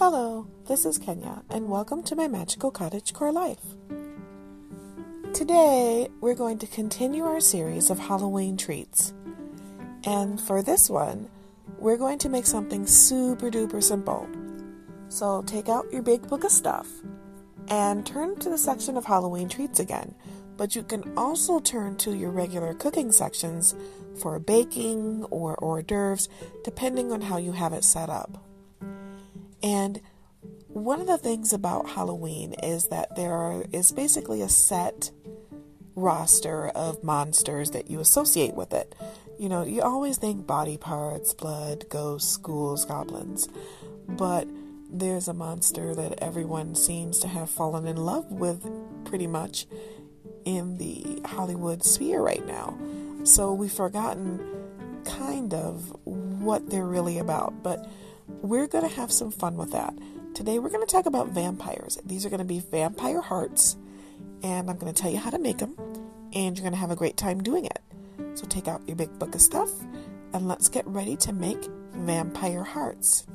Hello, this is Kenya, and welcome to my magical cottage core life. Today, we're going to continue our series of Halloween treats. And for this one, we're going to make something super duper simple. So take out your big book of stuff and turn to the section of Halloween treats again. But you can also turn to your regular cooking sections for baking or hors d'oeuvres, depending on how you have it set up. And one of the things about Halloween is that there are, is basically a set roster of monsters that you associate with it. You know, you always think body parts, blood, ghosts, ghouls, goblins, but there's a monster that everyone seems to have fallen in love with pretty much in the Hollywood sphere right now. So we've forgotten kind of what they're really about, but we're going to have some fun with that. Today we're going to talk about vampires. These are going to be vampire hearts, and I'm going to tell you how to make them, and you're going to have a great time doing it. So take out your big book of stuff, and let's get ready to make vampire hearts.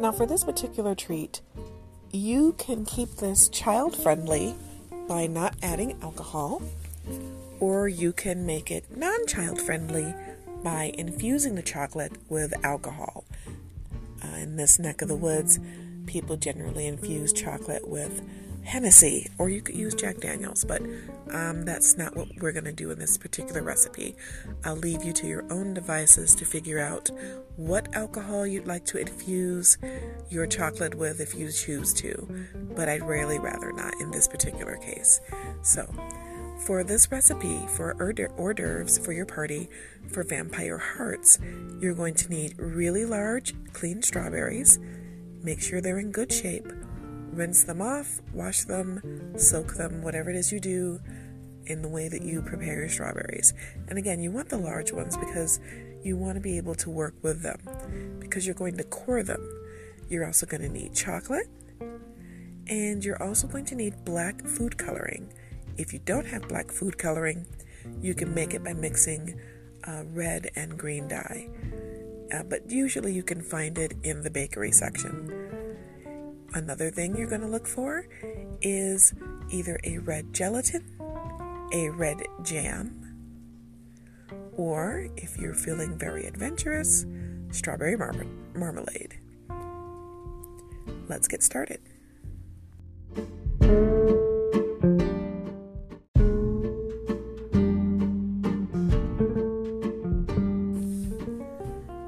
Now, for this particular treat, you can keep this child friendly by not adding alcohol, or you can make it non child friendly by infusing the chocolate with alcohol. Uh, in this neck of the woods, people generally infuse chocolate with Hennessy, or you could use Jack Daniels, but um, that's not what we're going to do in this particular recipe. I'll leave you to your own devices to figure out what alcohol you'd like to infuse your chocolate with if you choose to, but I'd really rather not in this particular case. So, for this recipe for hors d'oeuvres for your party for vampire hearts, you're going to need really large, clean strawberries. Make sure they're in good shape rinse them off, wash them, soak them, whatever it is you do in the way that you prepare your strawberries. And again, you want the large ones because you want to be able to work with them because you're going to core them. You're also going to need chocolate and you're also going to need black food coloring. If you don't have black food coloring, you can make it by mixing uh, red and green dye. Uh, but usually you can find it in the bakery section. Another thing you're going to look for is either a red gelatin, a red jam, or if you're feeling very adventurous, strawberry mar- marmalade. Let's get started.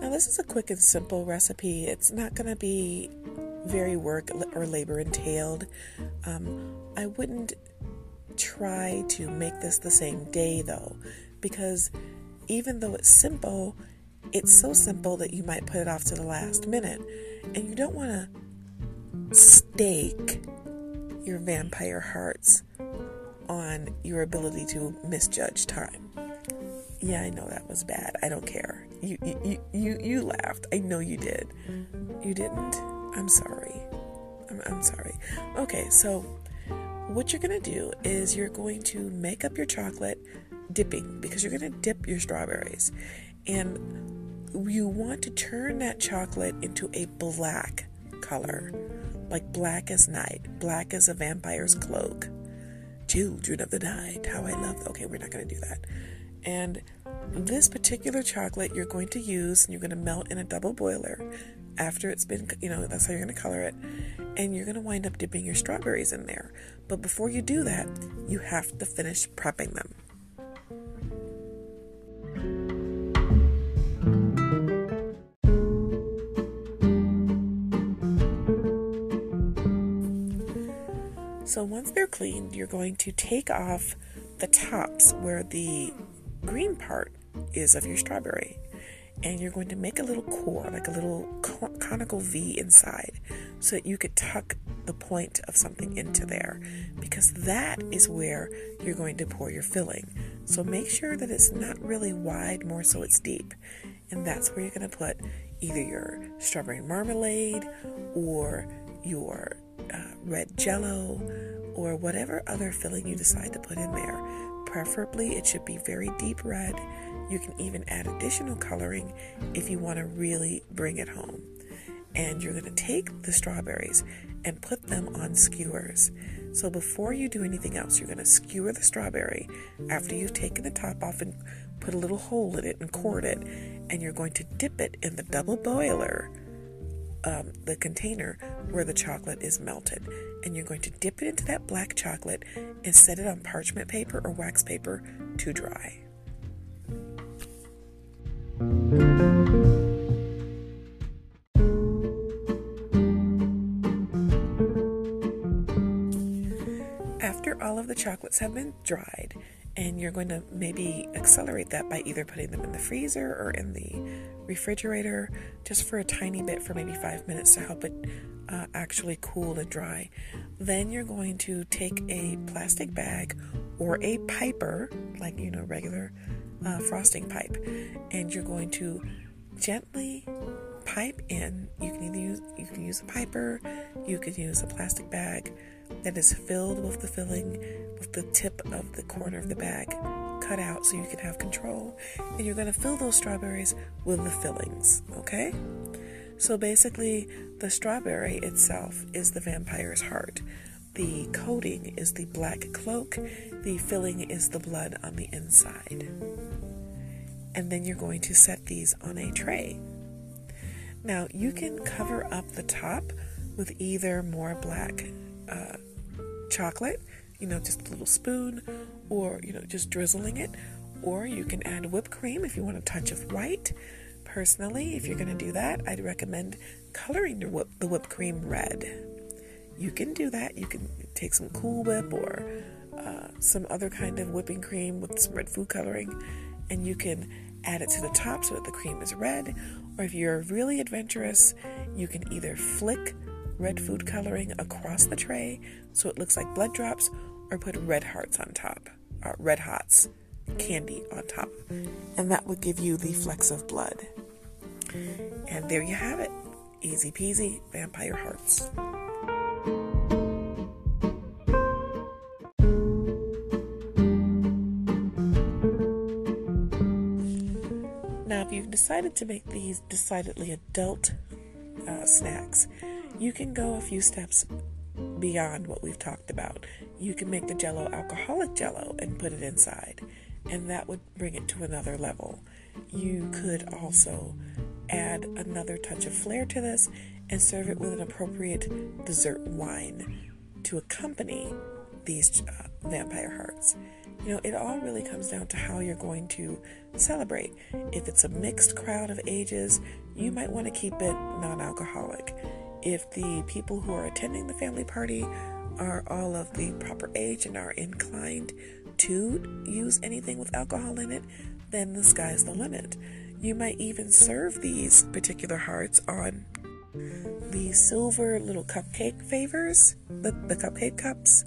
Now, this is a quick and simple recipe. It's not going to be very work or labor entailed. Um, I wouldn't try to make this the same day though, because even though it's simple, it's so simple that you might put it off to the last minute. And you don't want to stake your vampire hearts on your ability to misjudge time. Yeah, I know that was bad. I don't care. You you you you laughed. I know you did. You didn't. I'm sorry. I'm, I'm sorry. Okay, so what you're going to do is you're going to make up your chocolate dipping because you're going to dip your strawberries. And you want to turn that chocolate into a black color, like black as night, black as a vampire's cloak. Children of the night, how I love. Okay, we're not going to do that. And this particular chocolate you're going to use and you're going to melt in a double boiler after it's been, you know, that's how you're going to color it. And you're going to wind up dipping your strawberries in there. But before you do that, you have to finish prepping them. So once they're cleaned, you're going to take off the tops where the green part is of your strawberry and you're going to make a little core, like a little conical V inside, so that you could tuck the point of something into there, because that is where you're going to pour your filling. So make sure that it's not really wide, more so it's deep, and that's where you're going to put either your strawberry marmalade or your uh, red jello or whatever other filling you decide to put in there. Preferably, it should be very deep red. You can even add additional coloring if you want to really bring it home. And you're going to take the strawberries and put them on skewers. So before you do anything else, you're going to skewer the strawberry after you've taken the top off and put a little hole in it and cored it, and you're going to dip it in the double boiler, um, the container where the chocolate is melted. And you're going to dip it into that black chocolate and set it on parchment paper or wax paper to dry. After all of the chocolates have been dried, and you're going to maybe accelerate that by either putting them in the freezer or in the refrigerator just for a tiny bit for maybe five minutes to help it uh, actually cool and dry. Then you're going to take a plastic bag or a piper, like you know, regular uh, frosting pipe, and you're going to gently pipe in. You can either use you can use a piper, you can use a plastic bag that is filled with the filling with the tip of the corner of the bag cut out so you can have control. And you're going to fill those strawberries with the fillings, okay? So basically, the strawberry itself is the vampire's heart. The coating is the black cloak. The filling is the blood on the inside. And then you're going to set these on a tray. Now, you can cover up the top with either more black uh, chocolate, you know, just a little spoon, or, you know, just drizzling it. Or you can add whipped cream if you want a touch of white. Personally, if you're going to do that, I'd recommend coloring the, whip, the whipped cream red. You can do that. You can take some Cool Whip or uh, some other kind of whipping cream with some red food coloring, and you can add it to the top so that the cream is red. Or if you're really adventurous, you can either flick red food coloring across the tray so it looks like blood drops, or put red hearts on top, uh, red hots candy on top, and that would give you the flecks of blood. And there you have it easy peasy vampire hearts. Now, if you've decided to make these decidedly adult uh, snacks, you can go a few steps beyond what we've talked about. You can make the jello alcoholic jello and put it inside, and that would bring it to another level. You could also add another touch of flair to this and serve it with an appropriate dessert wine to accompany these uh, vampire hearts. You know, it all really comes down to how you're going to celebrate. If it's a mixed crowd of ages, you might want to keep it non alcoholic. If the people who are attending the family party are all of the proper age and are inclined to use anything with alcohol in it, then the sky's the limit. You might even serve these particular hearts on the silver little cupcake favors, the, the cupcake cups,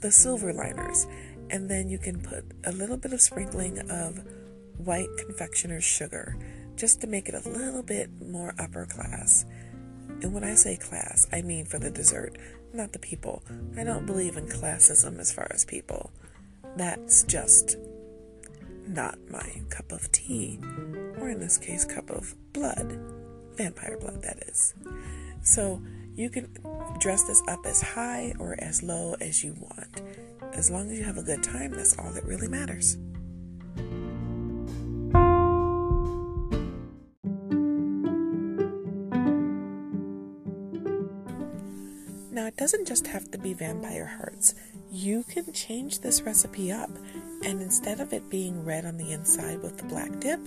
the silver liners, and then you can put a little bit of sprinkling of white confectioner's sugar just to make it a little bit more upper class. And when I say class, I mean for the dessert, not the people. I don't believe in classism as far as people. That's just not my cup of tea, or in this case, cup of blood. Vampire blood, that is. So you can dress this up as high or as low as you want. As long as you have a good time, that's all that really matters. Vampire hearts. You can change this recipe up, and instead of it being red on the inside with the black dip,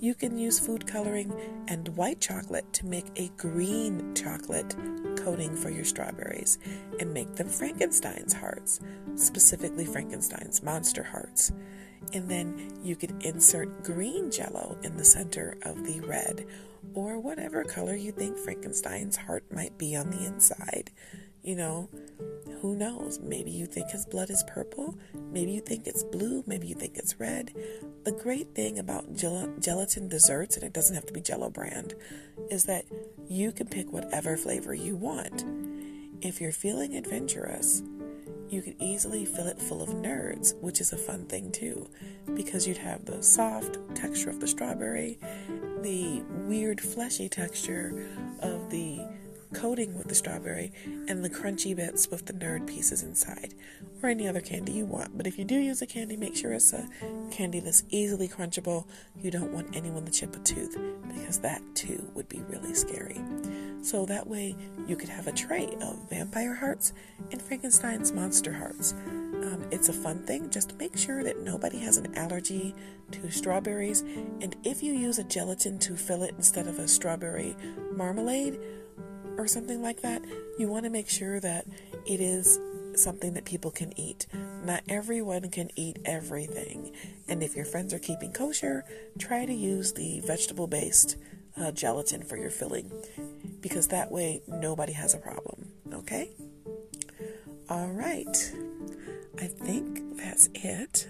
you can use food coloring and white chocolate to make a green chocolate coating for your strawberries and make them Frankenstein's hearts, specifically Frankenstein's monster hearts. And then you could insert green jello in the center of the red or whatever color you think Frankenstein's heart might be on the inside. You know, who knows? Maybe you think his blood is purple. Maybe you think it's blue. Maybe you think it's red. The great thing about gel- gelatin desserts, and it doesn't have to be Jello brand, is that you can pick whatever flavor you want. If you're feeling adventurous, you could easily fill it full of nerds, which is a fun thing too, because you'd have the soft texture of the strawberry, the weird fleshy texture of the coating with the strawberry, and the crunchy bits with the nerd pieces inside, or any other candy you want. But if you do use a candy, make sure it's a candy that's easily crunchable. You don't want anyone to chip a tooth, because that too would be really scary. So that way you could have a tray of vampire hearts and Frankenstein's monster hearts. Um, it's a fun thing. Just make sure that nobody has an allergy to strawberries. And if you use a gelatin to fill it instead of a strawberry marmalade or something like that, you want to make sure that it is something that people can eat. Not everyone can eat everything. And if your friends are keeping kosher, try to use the vegetable based uh, gelatin for your filling because that way nobody has a problem. Okay? All right. I think that's it.